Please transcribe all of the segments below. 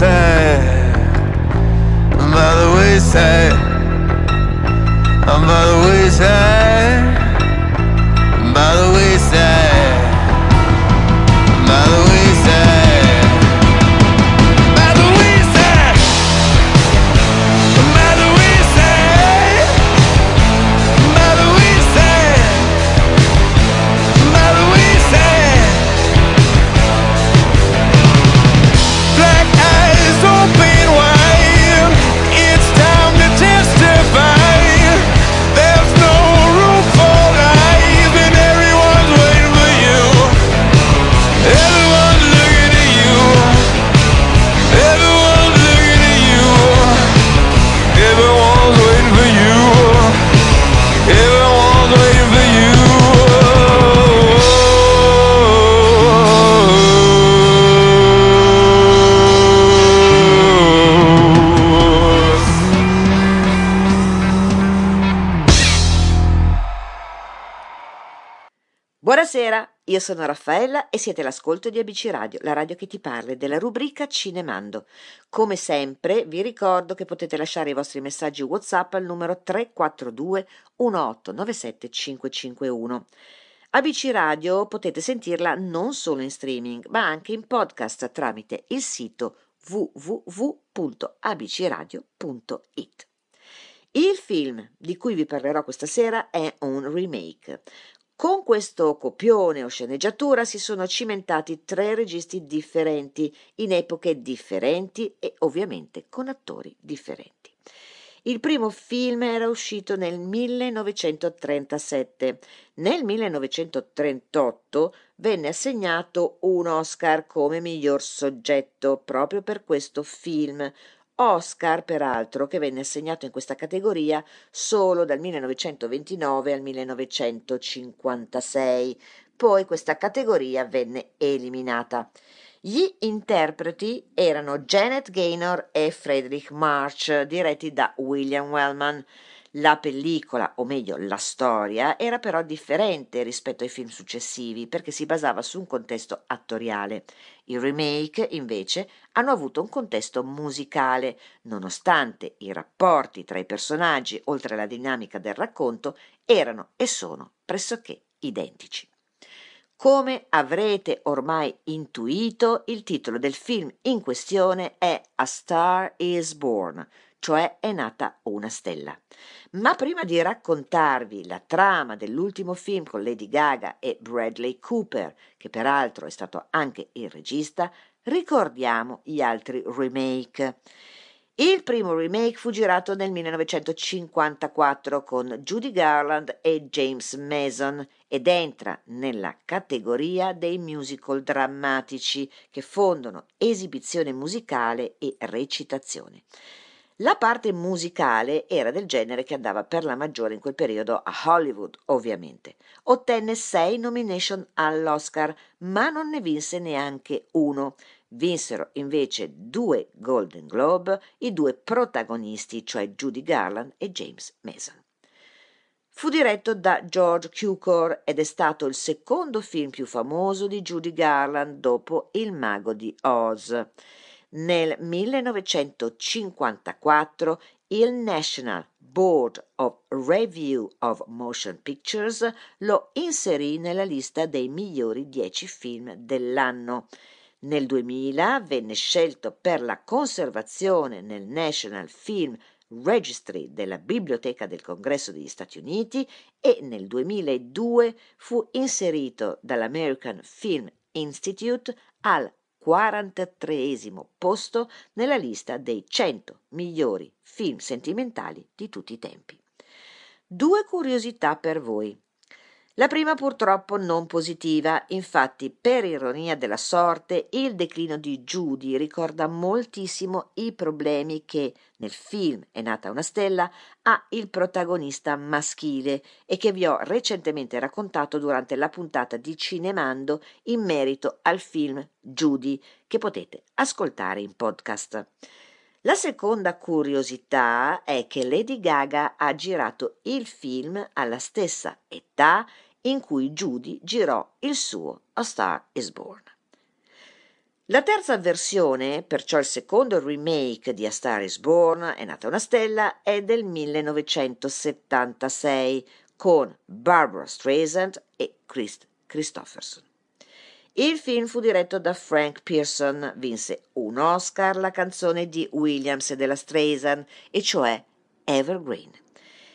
the io sono Raffaella e siete all'ascolto di ABC Radio, la radio che ti parla della rubrica Cinemando. Come sempre vi ricordo che potete lasciare i vostri messaggi WhatsApp al numero 342 1897 551. ABC Radio potete sentirla non solo in streaming, ma anche in podcast tramite il sito www.abcradio.it. Il film di cui vi parlerò questa sera è un remake. Con questo copione o sceneggiatura si sono cimentati tre registi differenti, in epoche differenti e ovviamente con attori differenti. Il primo film era uscito nel 1937. Nel 1938 venne assegnato un Oscar come miglior soggetto proprio per questo film, Oscar, peraltro, che venne assegnato in questa categoria solo dal 1929 al 1956. Poi questa categoria venne eliminata. Gli interpreti erano Janet Gaynor e Friedrich March, diretti da William Wellman. La pellicola, o meglio la storia, era però differente rispetto ai film successivi perché si basava su un contesto attoriale. I remake, invece, hanno avuto un contesto musicale, nonostante i rapporti tra i personaggi, oltre alla dinamica del racconto, erano e sono pressoché identici. Come avrete ormai intuito, il titolo del film in questione è A Star is Born, cioè è nata una stella. Ma prima di raccontarvi la trama dell'ultimo film con Lady Gaga e Bradley Cooper, che peraltro è stato anche il regista, ricordiamo gli altri remake. Il primo remake fu girato nel 1954 con Judy Garland e James Mason ed entra nella categoria dei musical drammatici che fondono esibizione musicale e recitazione. La parte musicale era del genere che andava per la maggiore in quel periodo a Hollywood, ovviamente. Ottenne sei nomination all'Oscar, ma non ne vinse neanche uno. Vinsero invece due Golden Globe i due protagonisti, cioè Judy Garland e James Mason. Fu diretto da George Cukor ed è stato il secondo film più famoso di Judy Garland dopo Il mago di Oz. Nel 1954 il National Board of Review of Motion Pictures lo inserì nella lista dei migliori dieci film dell'anno. Nel 2000 venne scelto per la conservazione nel National Film Registry della Biblioteca del Congresso degli Stati Uniti e nel 2002 fu inserito dall'American Film Institute al 43 posto nella lista dei 100 migliori film sentimentali di tutti i tempi. Due curiosità per voi. La prima purtroppo non positiva, infatti per ironia della sorte il declino di Judy ricorda moltissimo i problemi che nel film È nata una stella ha il protagonista maschile e che vi ho recentemente raccontato durante la puntata di Cinemando in merito al film Judy che potete ascoltare in podcast. La seconda curiosità è che Lady Gaga ha girato il film alla stessa età in cui Judy girò il suo A Star is Born. La terza versione, perciò il secondo remake di A Star is Born, È nata una stella, è del 1976 con Barbara Streisand e Chris Christopherson. Il film fu diretto da Frank Pearson, vinse un Oscar la canzone di Williams e della Streisand, e cioè Evergreen.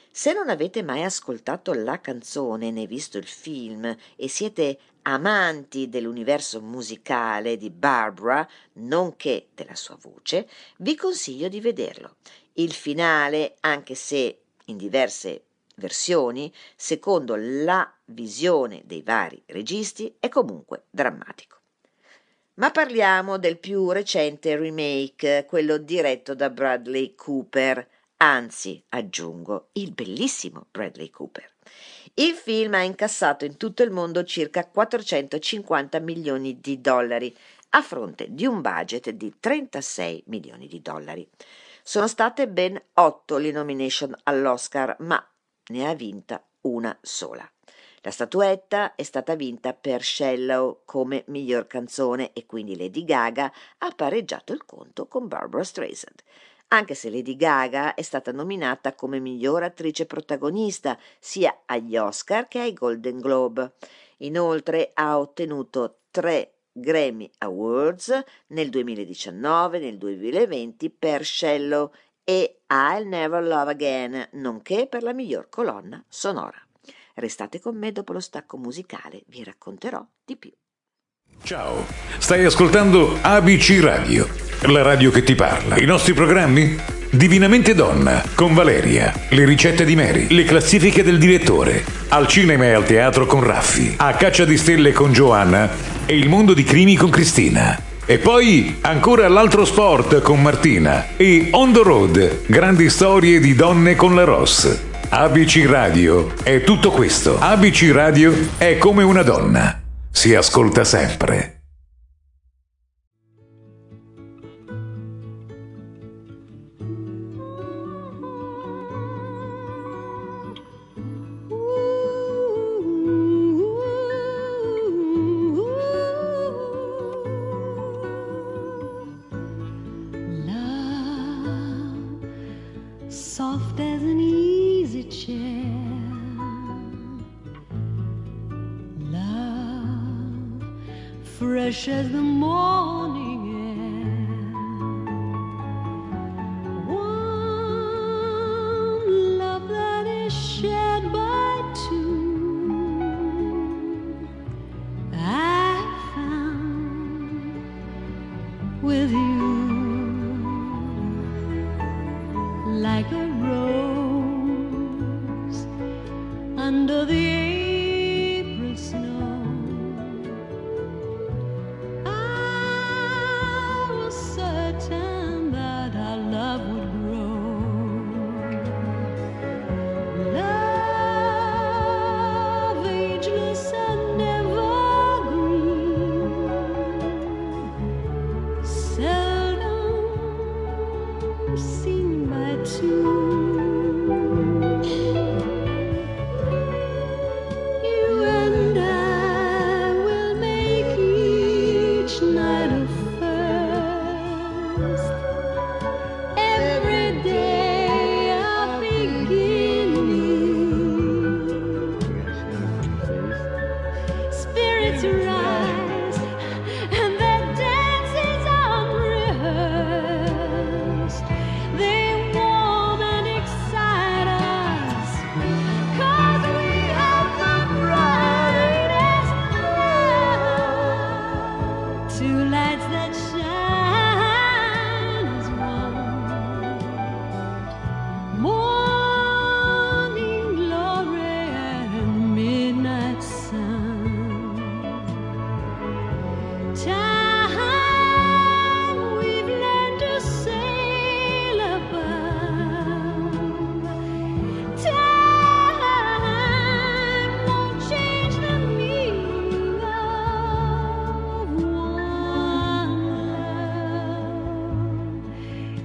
Se non avete mai ascoltato la canzone né visto il film e siete amanti dell'universo musicale di Barbara, nonché della sua voce, vi consiglio di vederlo. Il finale, anche se in diverse versioni, secondo la visione dei vari registi, è comunque drammatico. Ma parliamo del più recente remake, quello diretto da Bradley Cooper anzi, aggiungo, il bellissimo Bradley Cooper. Il film ha incassato in tutto il mondo circa 450 milioni di dollari, a fronte di un budget di 36 milioni di dollari. Sono state ben otto le nomination all'Oscar, ma ne ha vinta una sola. La statuetta è stata vinta per Shallow come miglior canzone e quindi Lady Gaga ha pareggiato il conto con Barbara Streisand anche se Lady Gaga è stata nominata come miglior attrice protagonista sia agli Oscar che ai Golden Globe. Inoltre ha ottenuto tre Grammy Awards nel 2019 e nel 2020 per Shallow e I'll Never Love Again, nonché per la miglior colonna sonora. Restate con me dopo lo stacco musicale, vi racconterò di più. Ciao, stai ascoltando ABC Radio, la radio che ti parla. I nostri programmi? Divinamente Donna, con Valeria, le ricette di Mary, le classifiche del direttore, al cinema e al teatro con Raffi, a caccia di stelle con Giovanna e il mondo di crimi con Cristina. E poi ancora l'altro sport con Martina e On the Road, grandi storie di donne con la Ross. ABC Radio è tutto questo. ABC Radio è come una donna si ascolta sempre. Under the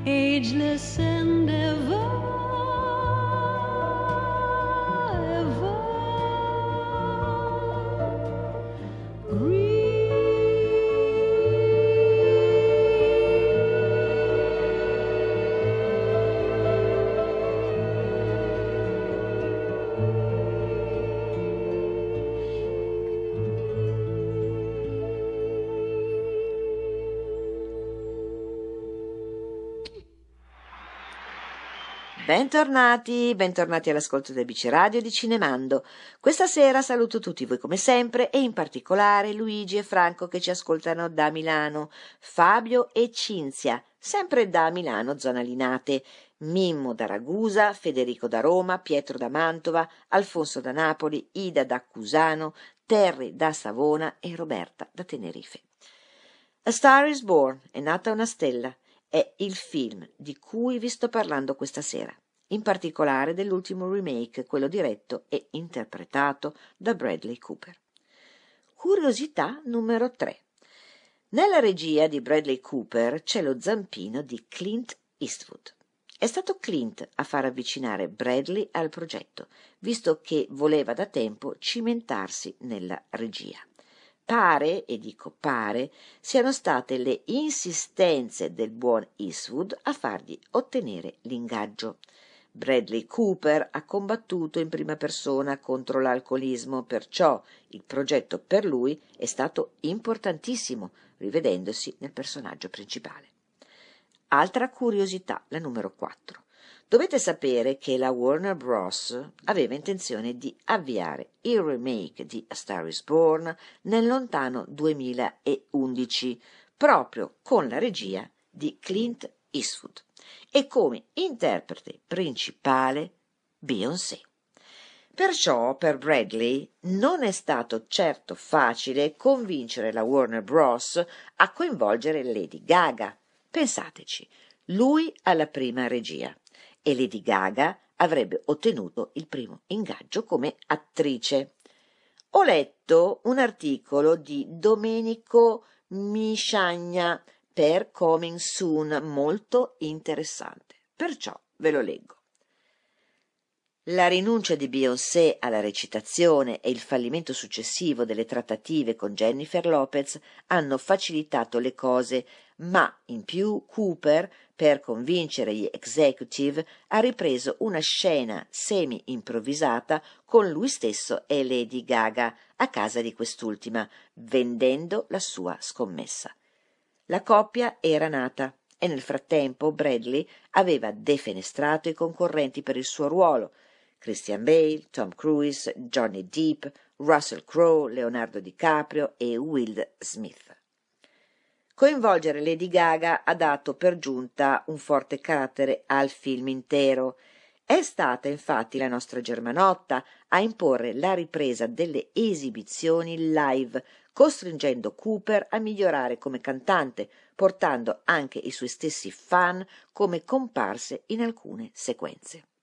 ageless and ever. Bentornati, bentornati all'ascolto del Bici Radio di Cinemando. Questa sera saluto tutti voi come sempre e in particolare Luigi e Franco che ci ascoltano da Milano, Fabio e Cinzia, sempre da Milano, zona Linate, Mimmo da Ragusa, Federico da Roma, Pietro da Mantova, Alfonso da Napoli, Ida da Cusano, Terry da Savona e Roberta da Tenerife. A Star is Born, è nata una stella, è il film di cui vi sto parlando questa sera, in particolare dell'ultimo remake, quello diretto e interpretato da Bradley Cooper. Curiosità numero 3. Nella regia di Bradley Cooper c'è lo zampino di Clint Eastwood. È stato Clint a far avvicinare Bradley al progetto, visto che voleva da tempo cimentarsi nella regia. Pare, e dico pare, siano state le insistenze del buon Eastwood a fargli ottenere l'ingaggio. Bradley Cooper ha combattuto in prima persona contro l'alcolismo, perciò il progetto per lui è stato importantissimo, rivedendosi nel personaggio principale. Altra curiosità, la numero 4. Dovete sapere che la Warner Bros. aveva intenzione di avviare il remake di A Star is Born nel lontano 2011, proprio con la regia di Clint Eastwood e come interprete principale Beyoncé. Perciò per Bradley non è stato certo facile convincere la Warner Bros. a coinvolgere Lady Gaga. Pensateci, lui alla prima regia e Lady Gaga avrebbe ottenuto il primo ingaggio come attrice. Ho letto un articolo di Domenico Misciagna per Coming Soon molto interessante, perciò ve lo leggo. La rinuncia di Beyoncé alla recitazione e il fallimento successivo delle trattative con Jennifer Lopez hanno facilitato le cose, ma in più Cooper, per convincere gli executive, ha ripreso una scena semi-improvvisata con lui stesso e Lady Gaga a casa di quest'ultima, vendendo la sua scommessa. La coppia era nata e nel frattempo Bradley aveva defenestrato i concorrenti per il suo ruolo, Christian Bale, Tom Cruise, Johnny Depp, Russell Crowe, Leonardo DiCaprio e Will Smith. Coinvolgere Lady Gaga ha dato per giunta un forte carattere al film intero. È stata infatti la nostra Germanotta a imporre la ripresa delle esibizioni live, costringendo Cooper a migliorare come cantante, portando anche i suoi stessi fan come comparse in alcune sequenze.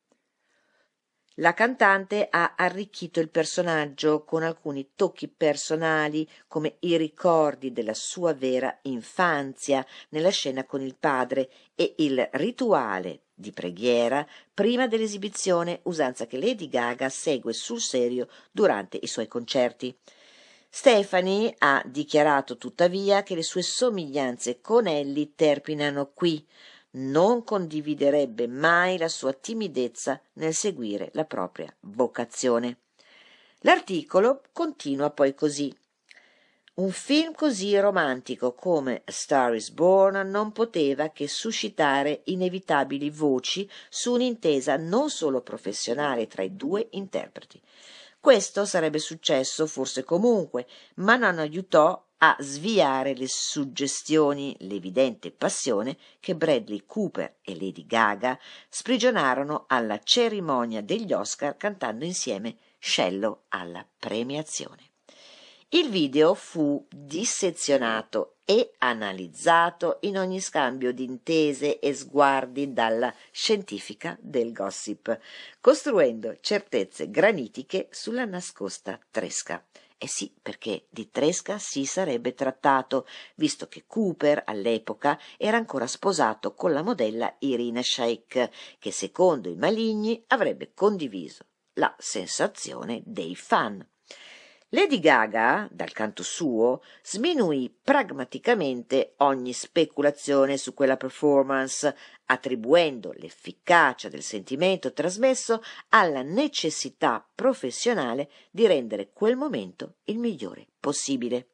La cantante ha arricchito il personaggio con alcuni tocchi personali come i ricordi della sua vera infanzia nella scena con il padre e il rituale di preghiera prima dell'esibizione, usanza che Lady Gaga segue sul serio durante i suoi concerti. Stephanie ha dichiarato tuttavia che le sue somiglianze con Ellie terminano qui, non condividerebbe mai la sua timidezza nel seguire la propria vocazione. L'articolo continua poi così. Un film così romantico come A Star is Born non poteva che suscitare inevitabili voci su un'intesa non solo professionale tra i due interpreti. Questo sarebbe successo forse comunque, ma non aiutò a sviare le suggestioni, l'evidente passione che Bradley Cooper e Lady Gaga sprigionarono alla cerimonia degli Oscar cantando insieme Scello alla premiazione. Il video fu dissezionato e analizzato in ogni scambio di intese e sguardi dalla scientifica del gossip, costruendo certezze granitiche sulla nascosta tresca. Eh sì, perché di Tresca si sarebbe trattato, visto che Cooper all'epoca era ancora sposato con la modella Irina Shayk, che secondo i maligni avrebbe condiviso la sensazione dei fan. Lady Gaga, dal canto suo, sminuì pragmaticamente ogni speculazione su quella performance, attribuendo l'efficacia del sentimento trasmesso alla necessità professionale di rendere quel momento il migliore possibile.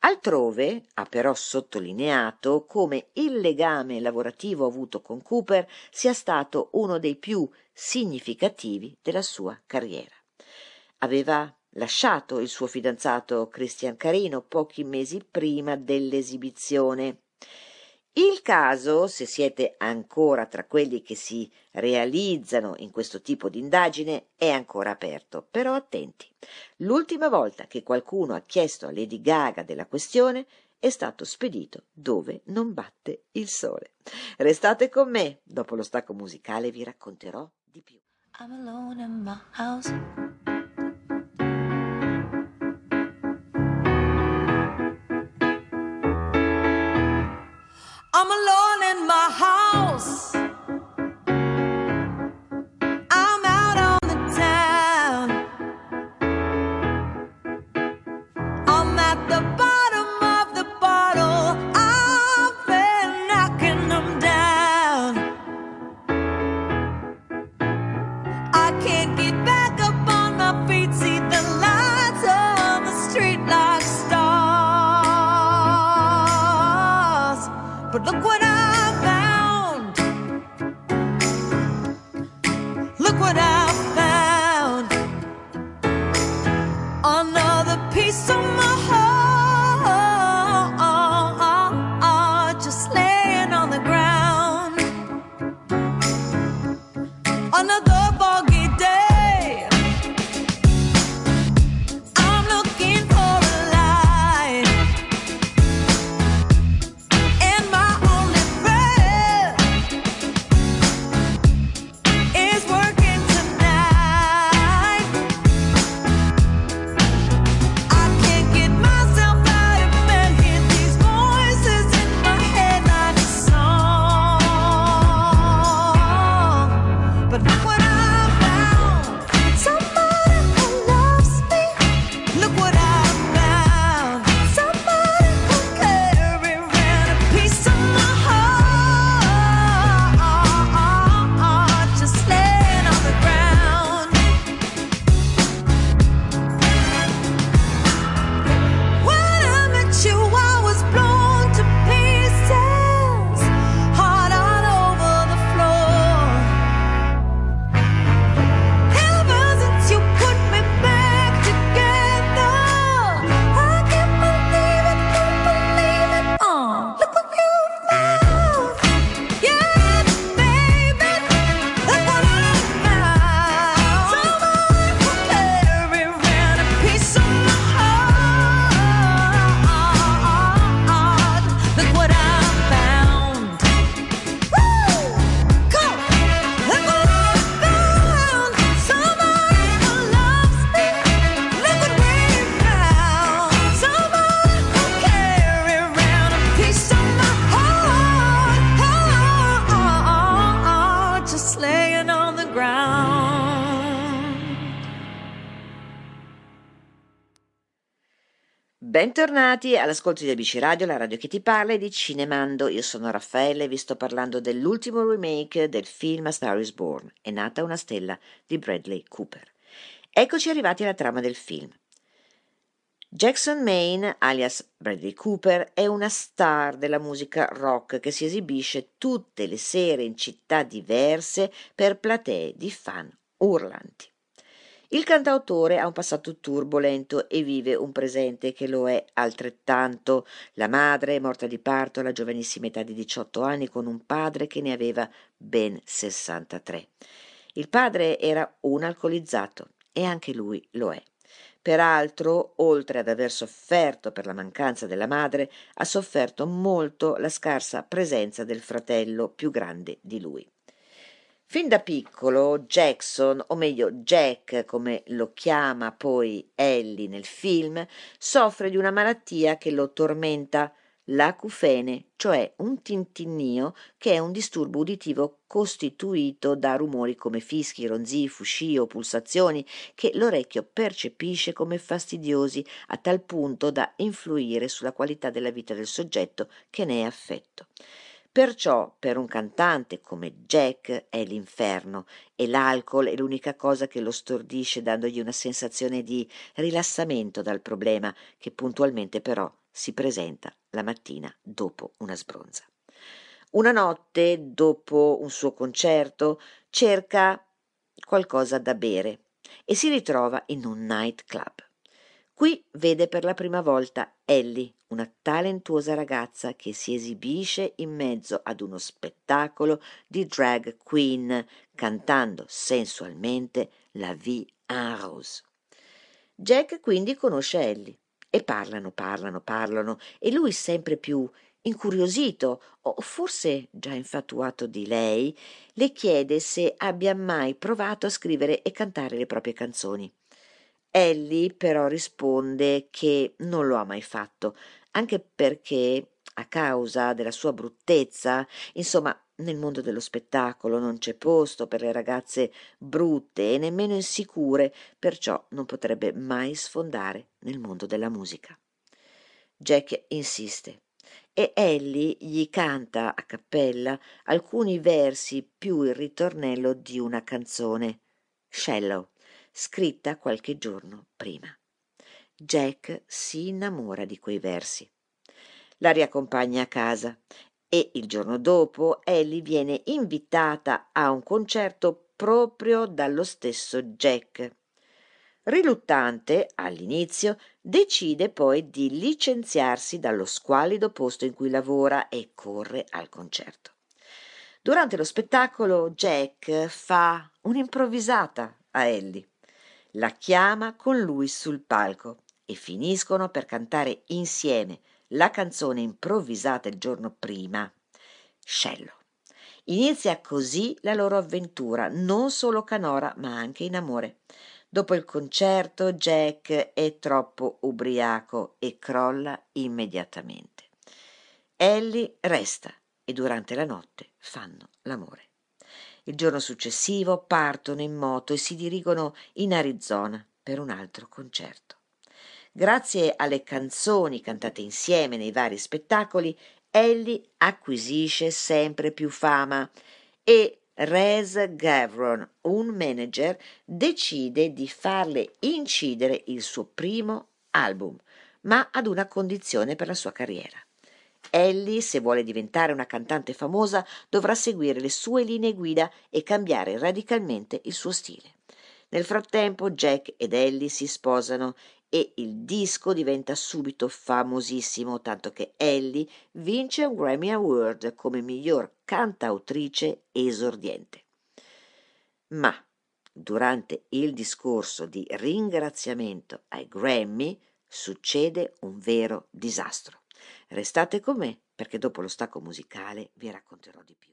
Altrove ha però sottolineato come il legame lavorativo avuto con Cooper sia stato uno dei più significativi della sua carriera. Aveva lasciato il suo fidanzato Christian Carino pochi mesi prima dell'esibizione. Il caso, se siete ancora tra quelli che si realizzano in questo tipo di indagine, è ancora aperto, però attenti. L'ultima volta che qualcuno ha chiesto a Lady Gaga della questione è stato spedito dove non batte il sole. Restate con me, dopo lo stacco musicale vi racconterò di più. I'm alone in my house. Bentornati all'ascolto di ABC Radio, la radio che ti parla di Cinemando. Io sono Raffaele e vi sto parlando dell'ultimo remake del film A Star is Born, È nata una stella di Bradley Cooper. Eccoci arrivati alla trama del film. Jackson Maine, alias Bradley Cooper, è una star della musica rock che si esibisce tutte le sere in città diverse per platee di fan urlanti. Il cantautore ha un passato turbolento e vive un presente che lo è altrettanto. La madre è morta di parto alla giovanissima età di 18 anni con un padre che ne aveva ben 63. Il padre era un alcolizzato e anche lui lo è. Peraltro, oltre ad aver sofferto per la mancanza della madre, ha sofferto molto la scarsa presenza del fratello più grande di lui. Fin da piccolo Jackson, o meglio Jack come lo chiama poi Ellie nel film, soffre di una malattia che lo tormenta, l'acufene, cioè un tintinnio che è un disturbo uditivo costituito da rumori come fischi, ronzii, o pulsazioni che l'orecchio percepisce come fastidiosi a tal punto da influire sulla qualità della vita del soggetto che ne è affetto. Perciò per un cantante come Jack è l'inferno e l'alcol è l'unica cosa che lo stordisce dandogli una sensazione di rilassamento dal problema che puntualmente però si presenta la mattina dopo una sbronza. Una notte, dopo un suo concerto, cerca qualcosa da bere e si ritrova in un nightclub. Qui vede per la prima volta Ellie, una talentuosa ragazza che si esibisce in mezzo ad uno spettacolo di drag queen cantando sensualmente la vie en rose. Jack quindi conosce Ellie e parlano, parlano, parlano e lui sempre più incuriosito o forse già infatuato di lei, le chiede se abbia mai provato a scrivere e cantare le proprie canzoni. Ellie però risponde che non lo ha mai fatto, anche perché a causa della sua bruttezza, insomma, nel mondo dello spettacolo non c'è posto per le ragazze brutte e nemmeno insicure, perciò non potrebbe mai sfondare nel mondo della musica. Jack insiste e Ellie gli canta a cappella alcuni versi più il ritornello di una canzone, Shallow, scritta qualche giorno prima. Jack si innamora di quei versi. La riaccompagna a casa e il giorno dopo Ellie viene invitata a un concerto proprio dallo stesso Jack. Riluttante all'inizio, decide poi di licenziarsi dallo squallido posto in cui lavora e corre al concerto. Durante lo spettacolo Jack fa un'improvvisata a Ellie. La chiama con lui sul palco e finiscono per cantare insieme la canzone improvvisata il giorno prima, Scello. Inizia così la loro avventura, non solo canora, ma anche in amore. Dopo il concerto Jack è troppo ubriaco e crolla immediatamente. Ellie resta e durante la notte fanno l'amore. Il giorno successivo partono in moto e si dirigono in Arizona per un altro concerto. Grazie alle canzoni cantate insieme nei vari spettacoli, Ellie acquisisce sempre più fama e Rez Gavron, un manager, decide di farle incidere il suo primo album, ma ad una condizione per la sua carriera. Ellie, se vuole diventare una cantante famosa, dovrà seguire le sue linee guida e cambiare radicalmente il suo stile. Nel frattempo Jack ed Ellie si sposano e il disco diventa subito famosissimo, tanto che Ellie vince un Grammy Award come miglior cantautrice esordiente. Ma durante il discorso di ringraziamento ai Grammy succede un vero disastro. Restate con me perché dopo lo stacco musicale vi racconterò di più.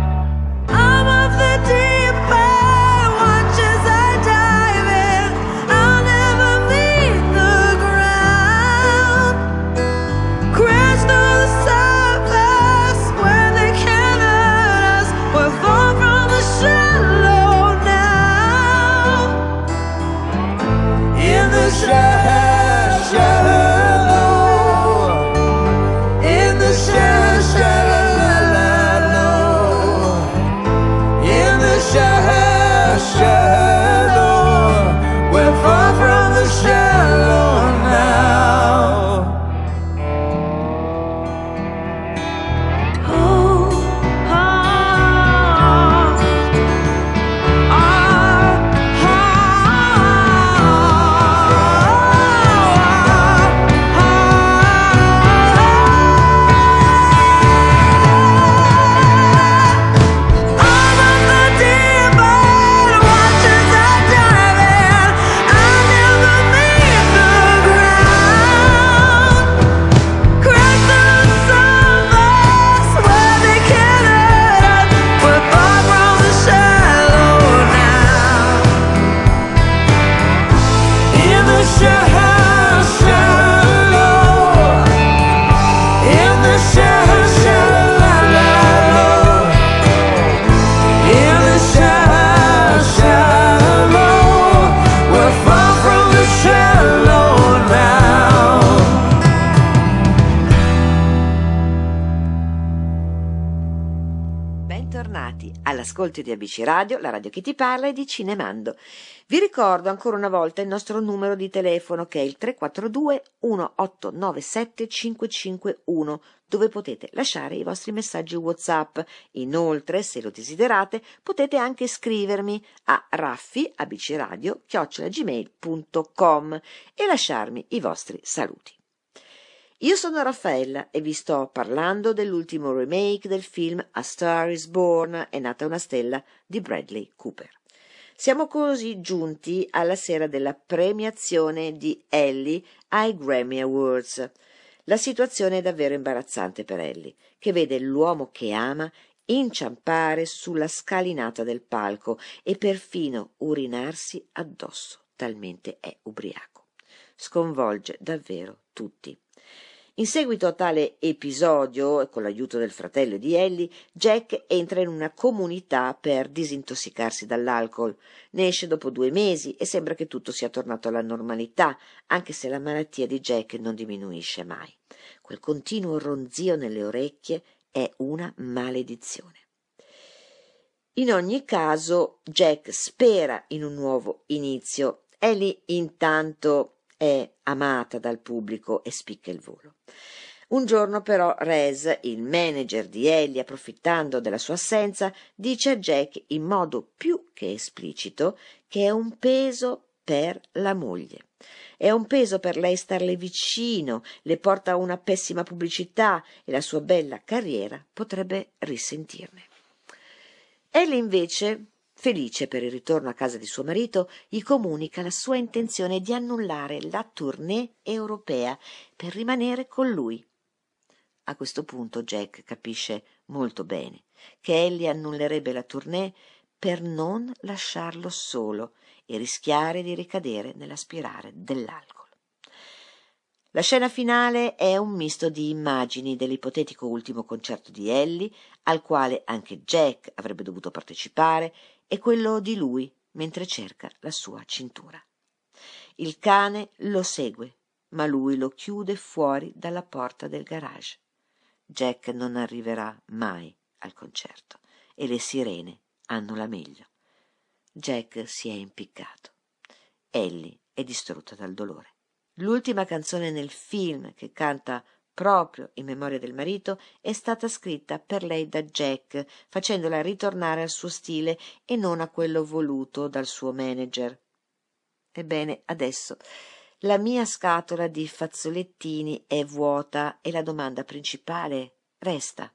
All'ascolto di ABC Radio, la radio che ti parla e di Cinemando. Vi ricordo ancora una volta il nostro numero di telefono che è il 342 1897 551 dove potete lasciare i vostri messaggi WhatsApp. Inoltre, se lo desiderate, potete anche scrivermi a raffiabcradio@gmail.com e lasciarmi i vostri saluti. Io sono Raffaella e vi sto parlando dell'ultimo remake del film A Star is Born, è nata una stella di Bradley Cooper. Siamo così giunti alla sera della premiazione di Ellie ai Grammy Awards. La situazione è davvero imbarazzante per Ellie, che vede l'uomo che ama inciampare sulla scalinata del palco e perfino urinarsi addosso, talmente è ubriaco. Sconvolge davvero tutti. In seguito a tale episodio, con l'aiuto del fratello di Ellie, Jack entra in una comunità per disintossicarsi dall'alcol. Ne esce dopo due mesi e sembra che tutto sia tornato alla normalità, anche se la malattia di Jack non diminuisce mai. Quel continuo ronzio nelle orecchie è una maledizione. In ogni caso, Jack spera in un nuovo inizio. Ellie intanto è amata dal pubblico e spicca il volo. Un giorno però Rez, il manager di Ellie, approfittando della sua assenza, dice a Jack in modo più che esplicito che è un peso per la moglie. È un peso per lei starle vicino, le porta una pessima pubblicità e la sua bella carriera potrebbe risentirne. Ellie invece Felice per il ritorno a casa di suo marito, gli comunica la sua intenzione di annullare la tournée europea per rimanere con lui. A questo punto Jack capisce molto bene che Ellie annullerebbe la tournée per non lasciarlo solo e rischiare di ricadere nella spirale dell'alcol. La scena finale è un misto di immagini dell'ipotetico ultimo concerto di Ellie, al quale anche Jack avrebbe dovuto partecipare, e quello di lui mentre cerca la sua cintura. Il cane lo segue, ma lui lo chiude fuori dalla porta del garage. Jack non arriverà mai al concerto e le sirene hanno la meglio. Jack si è impiccato. Ellie è distrutta dal dolore. L'ultima canzone nel film che canta proprio in memoria del marito è stata scritta per lei da Jack, facendola ritornare al suo stile e non a quello voluto dal suo manager. Ebbene, adesso la mia scatola di fazzolettini è vuota e la domanda principale resta.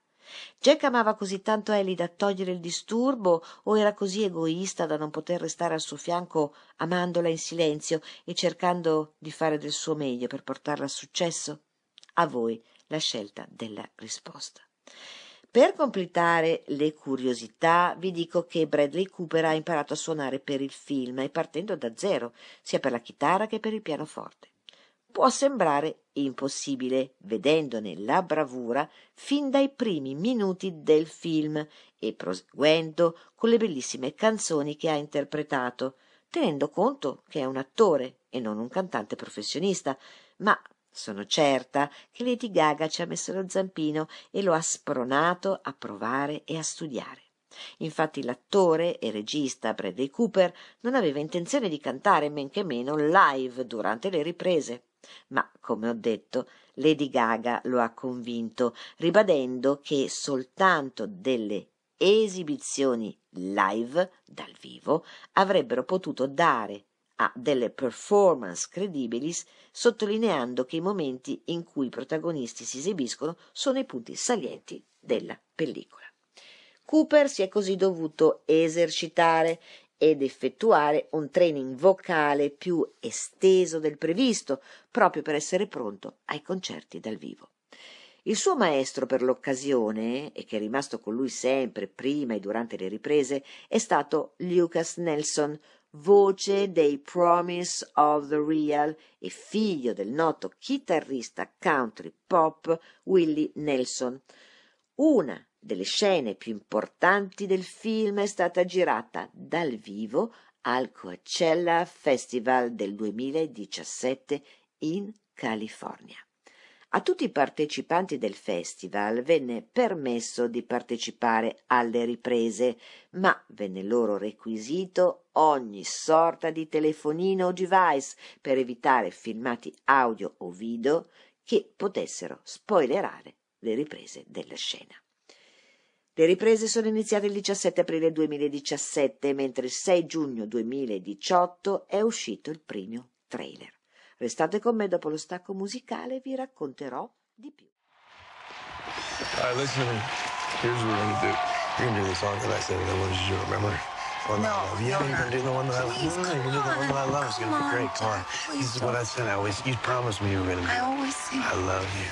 Jack amava così tanto Ellie da togliere il disturbo o era così egoista da non poter restare al suo fianco amandola in silenzio e cercando di fare del suo meglio per portarla a successo? A voi la scelta della risposta. Per completare le curiosità vi dico che Bradley Cooper ha imparato a suonare per il film e partendo da zero, sia per la chitarra che per il pianoforte può sembrare impossibile, vedendone la bravura fin dai primi minuti del film e proseguendo con le bellissime canzoni che ha interpretato, tenendo conto che è un attore e non un cantante professionista, ma sono certa che Lady Gaga ci ha messo lo zampino e lo ha spronato a provare e a studiare. Infatti l'attore e regista Bradley Cooper non aveva intenzione di cantare men che meno live durante le riprese ma come ho detto Lady Gaga lo ha convinto, ribadendo che soltanto delle esibizioni live dal vivo avrebbero potuto dare a delle performance credibili, sottolineando che i momenti in cui i protagonisti si esibiscono sono i punti salienti della pellicola. Cooper si è così dovuto esercitare ed effettuare un training vocale più esteso del previsto, proprio per essere pronto ai concerti dal vivo. Il suo maestro per l'occasione, e che è rimasto con lui sempre, prima e durante le riprese, è stato Lucas Nelson, voce dei Promise of the Real e figlio del noto chitarrista country pop Willie Nelson. Una delle scene più importanti del film è stata girata dal vivo al Coachella Festival del 2017 in California. A tutti i partecipanti del festival venne permesso di partecipare alle riprese, ma venne loro requisito ogni sorta di telefonino o device per evitare filmati audio o video che potessero spoilerare le riprese della scena. Le riprese sono iniziate il 17 aprile 2017, mentre il 6 giugno 2018 è uscito il primo trailer. Restate con me dopo lo stacco musicale e vi racconterò di più. All right, listen. Here's what we're gonna do. You're gonna do the song that I said that I wanted you to remember? One that I love. Yeah, you're gonna do the one that I love. Please, No, no, you're gonna do the one that I love. It's gonna come be on, great. Come on. please This is what I said. I always, you promised me you were gonna do. I it. always say I love you.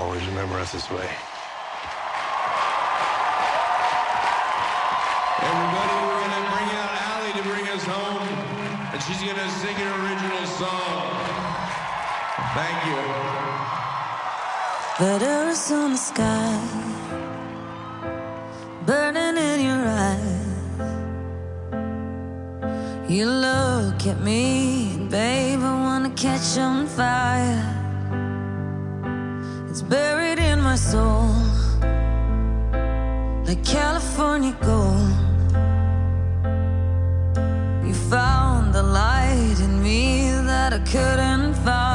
Always remember us this way. Everybody, we're gonna bring out Allie to bring us home, and she's gonna sing an original song. Thank you. Letters on the sky, You look at me, babe, I wanna catch on fire. It's buried in my soul, like California gold. You found the light in me that I couldn't find.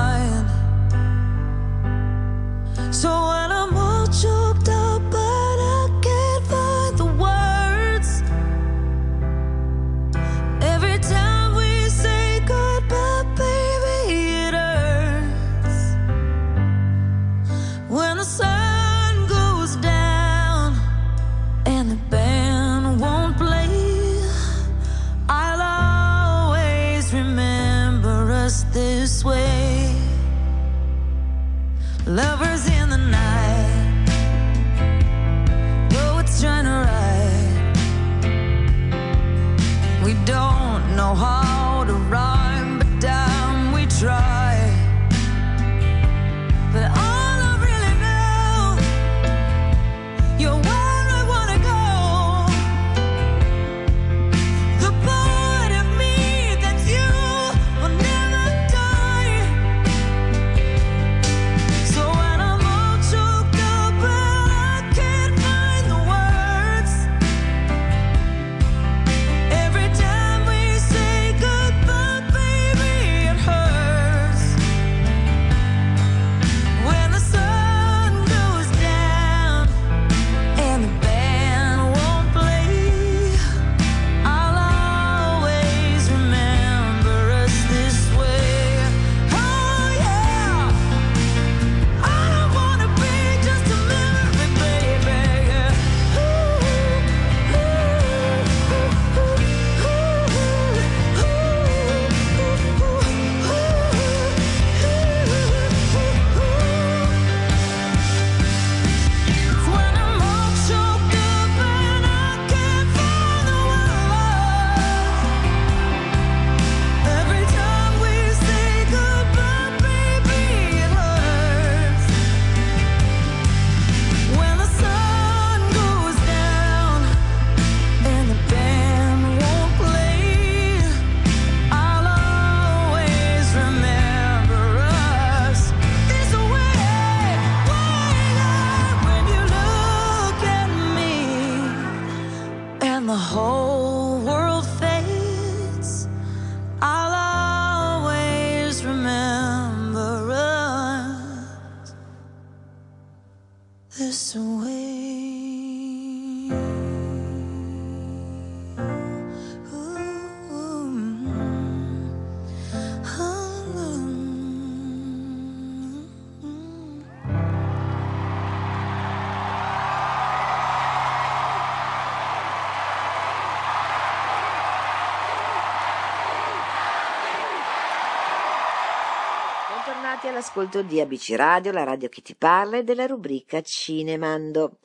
All'ascolto di ABC Radio, la radio che ti parla e della rubrica Cinemando.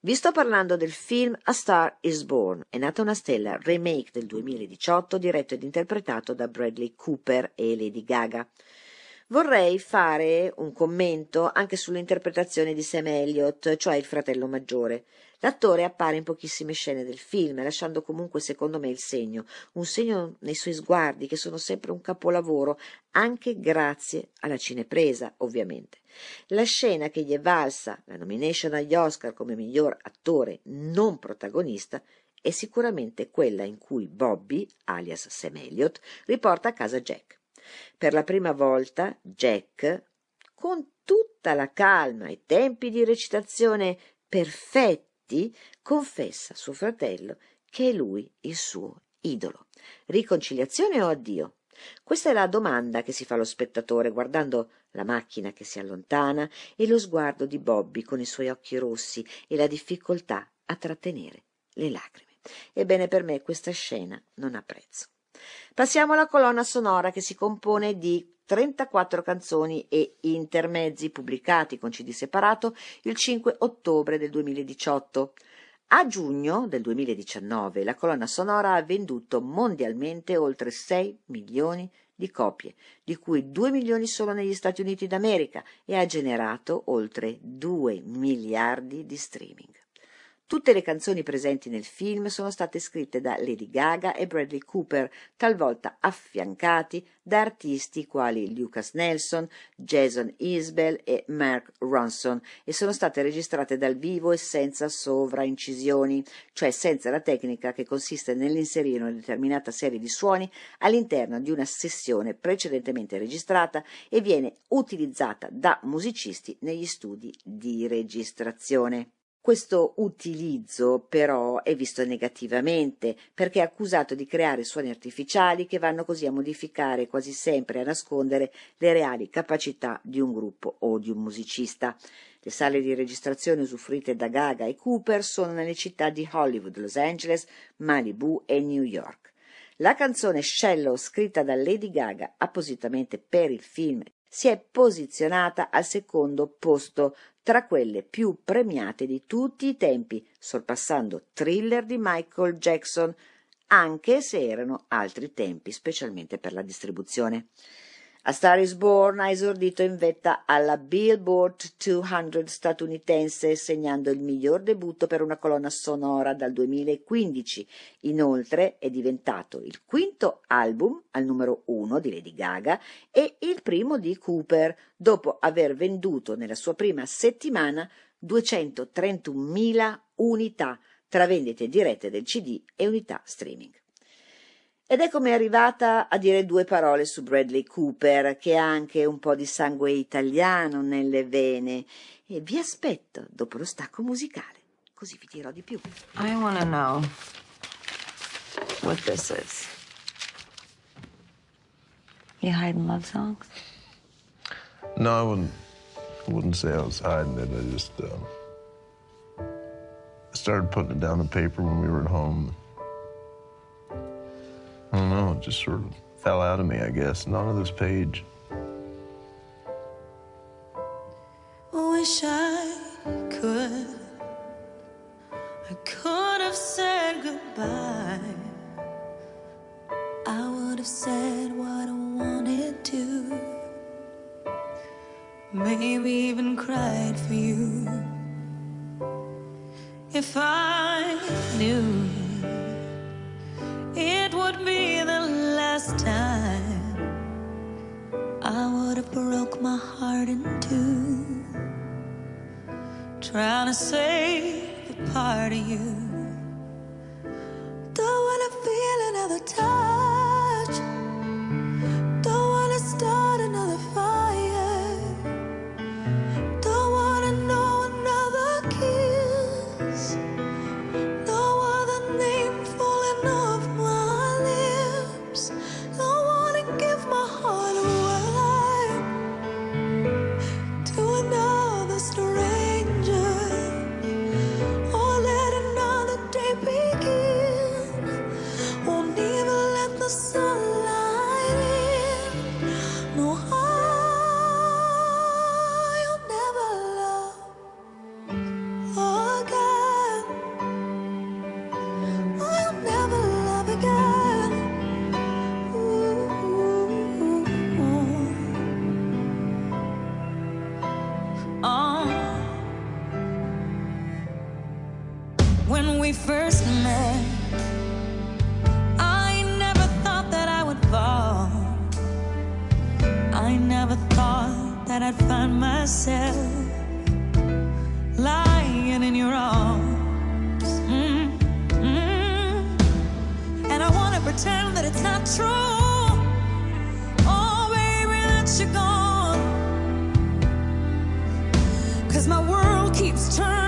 Vi sto parlando del film A Star is Born, è nata una stella, remake del 2018 diretto ed interpretato da Bradley Cooper e Lady Gaga. Vorrei fare un commento anche sull'interpretazione di Sam Elliott, cioè il fratello maggiore. L'attore appare in pochissime scene del film, lasciando comunque secondo me il segno, un segno nei suoi sguardi che sono sempre un capolavoro, anche grazie alla cinepresa, ovviamente. La scena che gli è valsa la nomination agli Oscar come miglior attore non protagonista è sicuramente quella in cui Bobby, alias Sam Elliott, riporta a casa Jack. Per la prima volta Jack, con tutta la calma e tempi di recitazione perfetti, confessa a suo fratello che è lui il suo idolo. Riconciliazione o addio? Questa è la domanda che si fa lo spettatore guardando la macchina che si allontana e lo sguardo di Bobby con i suoi occhi rossi e la difficoltà a trattenere le lacrime. Ebbene, per me questa scena non ha prezzo. Passiamo alla colonna sonora che si compone di 34 canzoni e intermezzi pubblicati con CD separato il 5 ottobre del 2018. A giugno del 2019 la colonna sonora ha venduto mondialmente oltre 6 milioni di copie, di cui 2 milioni solo negli Stati Uniti d'America e ha generato oltre 2 miliardi di streaming. Tutte le canzoni presenti nel film sono state scritte da Lady Gaga e Bradley Cooper, talvolta affiancati da artisti quali Lucas Nelson, Jason Isbell e Mark Ronson e sono state registrate dal vivo e senza sovraincisioni, cioè senza la tecnica che consiste nell'inserire una determinata serie di suoni all'interno di una sessione precedentemente registrata e viene utilizzata da musicisti negli studi di registrazione. Questo utilizzo però è visto negativamente perché è accusato di creare suoni artificiali che vanno così a modificare quasi sempre a nascondere le reali capacità di un gruppo o di un musicista. Le sale di registrazione usufruite da Gaga e Cooper sono nelle città di Hollywood, Los Angeles, Malibu e New York. La canzone Shallow, scritta da Lady Gaga appositamente per il film, si è posizionata al secondo posto tra quelle più premiate di tutti i tempi, sorpassando Thriller di Michael Jackson, anche se erano altri tempi, specialmente per la distribuzione. A Star is Born ha esordito in vetta alla Billboard 200 statunitense, segnando il miglior debutto per una colonna sonora dal 2015. Inoltre è diventato il quinto album al numero uno di Lady Gaga e il primo di Cooper, dopo aver venduto nella sua prima settimana 231.000 unità tra vendite dirette del CD e unità streaming. Ed è come è arrivata a dire due parole su Bradley Cooper, che ha anche un po' di sangue italiano nelle vene. E vi aspetto dopo lo stacco musicale, così vi dirò di più. I want to know what this is. You hiding love songs? No, I wouldn't. I wouldn't say I was hiding it. I just uh, I started putting it down on paper when we were at home. Know. It just sort of fell out of me, I guess. Not on this page. First met. I never thought that I would fall. I never thought that I'd find myself lying in your arms. Mm, mm. And I wanna pretend that it's not true. Oh, baby, that you're gone. Cause my world keeps turning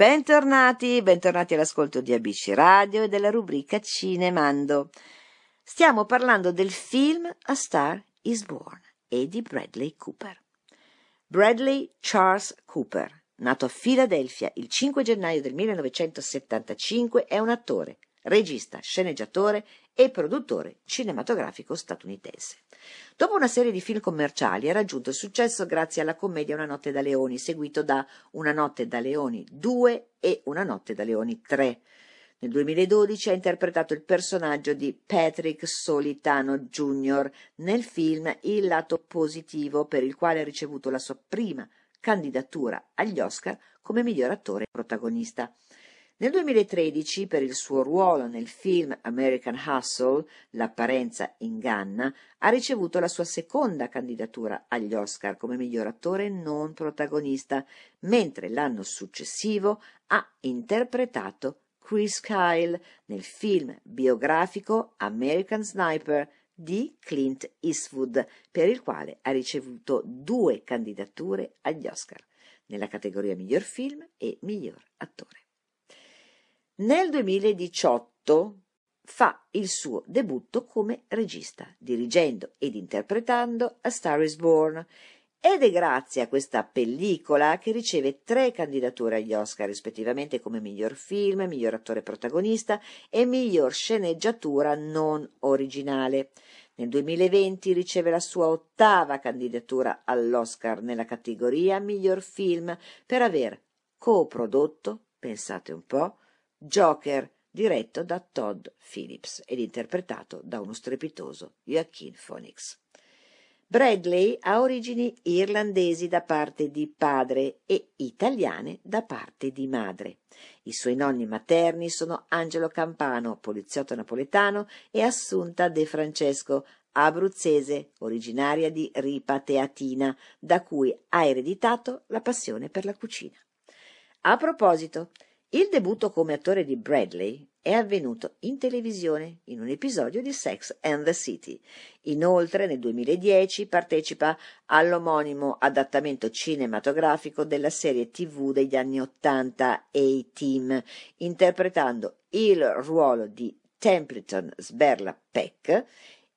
Bentornati, bentornati all'ascolto di ABC Radio e della rubrica Cinemando. Stiamo parlando del film A Star is Born e di Bradley Cooper. Bradley Charles Cooper, nato a Filadelfia il 5 gennaio del 1975, è un attore, regista, sceneggiatore e produttore cinematografico statunitense. Dopo una serie di film commerciali ha raggiunto il successo grazie alla commedia Una notte da leoni, seguito da Una notte da leoni 2 e Una notte da leoni 3. Nel 2012 ha interpretato il personaggio di Patrick Solitano Jr. nel film Il lato positivo, per il quale ha ricevuto la sua prima candidatura agli Oscar come miglior attore protagonista. Nel 2013, per il suo ruolo nel film American Hustle, L'apparenza inganna, ha ricevuto la sua seconda candidatura agli Oscar come miglior attore non protagonista, mentre l'anno successivo ha interpretato Chris Kyle nel film biografico American Sniper di Clint Eastwood, per il quale ha ricevuto due candidature agli Oscar, nella categoria miglior film e miglior attore. Nel 2018 fa il suo debutto come regista, dirigendo ed interpretando A Star is Born, ed è grazie a questa pellicola che riceve tre candidature agli Oscar, rispettivamente come miglior film, miglior attore protagonista e miglior sceneggiatura non originale. Nel 2020 riceve la sua ottava candidatura all'Oscar nella categoria miglior film per aver coprodotto, pensate un po', Joker, diretto da Todd Phillips ed interpretato da uno strepitoso Joaquin Phoenix. Bradley ha origini irlandesi da parte di padre e italiane da parte di madre. I suoi nonni materni sono Angelo Campano, poliziotto napoletano, e Assunta De Francesco, abruzzese, originaria di Ripa Teatina, da cui ha ereditato la passione per la cucina. A proposito, il debutto come attore di Bradley è avvenuto in televisione in un episodio di Sex and the City. Inoltre nel 2010 partecipa all'omonimo adattamento cinematografico della serie tv degli anni 80 A-Team, interpretando il ruolo di Templeton Sberla Peck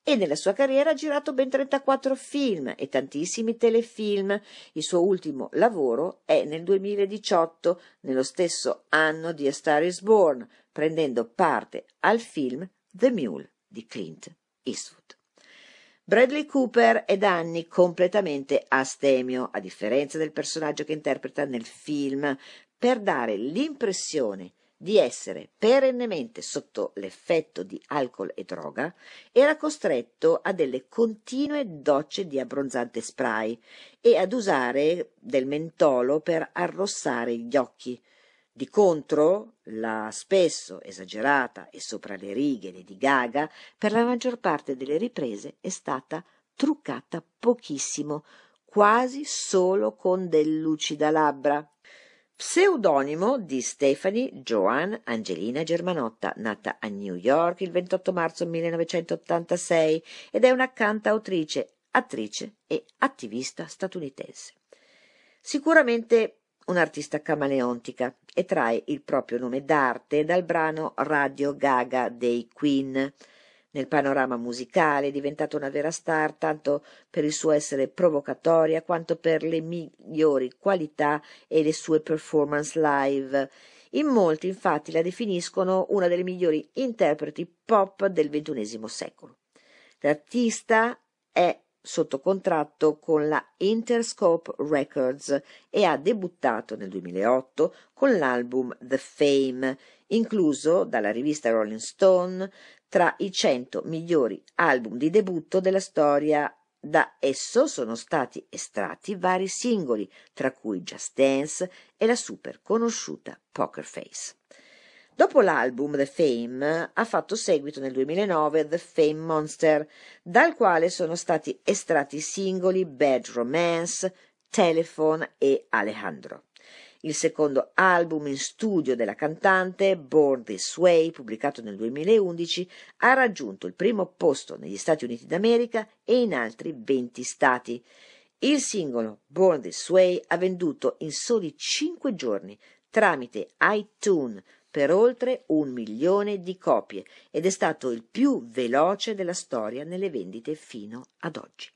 e nella sua carriera ha girato ben 34 film e tantissimi telefilm. Il suo ultimo lavoro è nel 2018, nello stesso anno di A Star is Born, prendendo parte al film The Mule di Clint Eastwood. Bradley Cooper è da anni completamente astemio, a differenza del personaggio che interpreta nel film, per dare l'impressione di essere perennemente sotto l'effetto di alcol e droga, era costretto a delle continue docce di abbronzante spray e ad usare del mentolo per arrossare gli occhi. Di contro, la spesso esagerata e sopra le righe Lady Gaga per la maggior parte delle riprese è stata truccata pochissimo, quasi solo con del lucida labbra pseudonimo di Stephanie Joan Angelina Germanotta, nata a New York il 28 marzo 1986 ed è una cantautrice, attrice e attivista statunitense. Sicuramente un'artista camaleontica e trae il proprio nome d'arte dal brano Radio Gaga dei Queen. Nel panorama musicale è diventata una vera star tanto per il suo essere provocatoria quanto per le migliori qualità e le sue performance live. In molti infatti la definiscono una delle migliori interpreti pop del XXI secolo. L'artista è sotto contratto con la Interscope Records e ha debuttato nel 2008 con l'album The Fame, incluso dalla rivista Rolling Stone tra i 100 migliori album di debutto della storia. Da esso sono stati estratti vari singoli, tra cui Just Dance e la super conosciuta Poker Face. Dopo l'album The Fame ha fatto seguito nel 2009 The Fame Monster, dal quale sono stati estratti i singoli Bad Romance, Telephone e Alejandro. Il secondo album in studio della cantante, Born This Way, pubblicato nel 2011, ha raggiunto il primo posto negli Stati Uniti d'America e in altri 20 stati. Il singolo Born This Way ha venduto in soli 5 giorni tramite iTunes per oltre un milione di copie ed è stato il più veloce della storia nelle vendite fino ad oggi.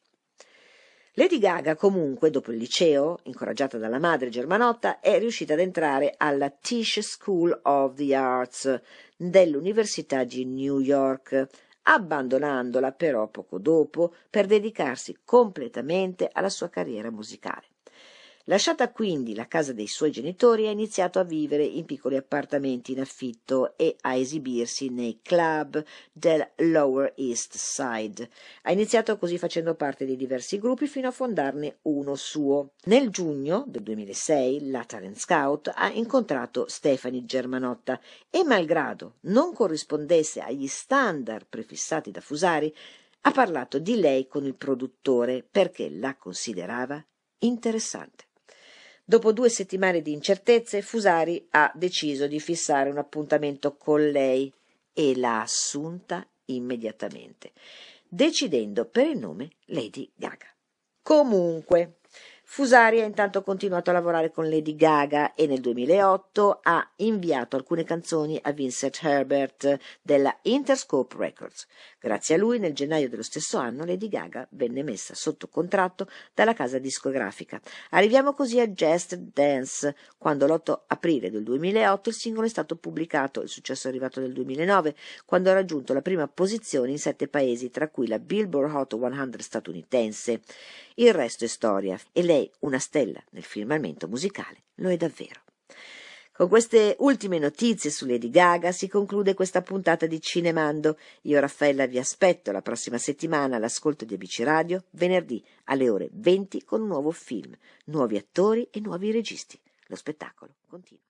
Lady Gaga comunque, dopo il liceo, incoraggiata dalla madre germanotta, è riuscita ad entrare alla Tisch School of the Arts dell'Università di New York, abbandonandola però poco dopo per dedicarsi completamente alla sua carriera musicale. Lasciata quindi la casa dei suoi genitori, ha iniziato a vivere in piccoli appartamenti in affitto e a esibirsi nei club del Lower East Side. Ha iniziato così facendo parte di diversi gruppi fino a fondarne uno suo. Nel giugno del 2006 la Talent Scout ha incontrato Stephanie Germanotta e malgrado non corrispondesse agli standard prefissati da Fusari, ha parlato di lei con il produttore perché la considerava interessante. Dopo due settimane di incertezze, Fusari ha deciso di fissare un appuntamento con lei e l'ha assunta immediatamente, decidendo per il nome Lady Gaga. Comunque, Fusari ha intanto continuato a lavorare con Lady Gaga e nel 2008 ha inviato alcune canzoni a Vincent Herbert della Interscope Records. Grazie a lui, nel gennaio dello stesso anno, Lady Gaga venne messa sotto contratto dalla casa discografica. Arriviamo così a Just Dance, quando l'8 aprile del 2008 il singolo è stato pubblicato, il successo è arrivato nel 2009, quando ha raggiunto la prima posizione in sette paesi, tra cui la Billboard Hot 100 statunitense. Il resto è storia e lei, una stella nel firmamento musicale, lo è davvero. Con queste ultime notizie su Lady Gaga si conclude questa puntata di Cinemando. Io Raffaella vi aspetto la prossima settimana all'ascolto di ABC Radio, venerdì alle ore 20 con un nuovo film, nuovi attori e nuovi registi. Lo spettacolo continua.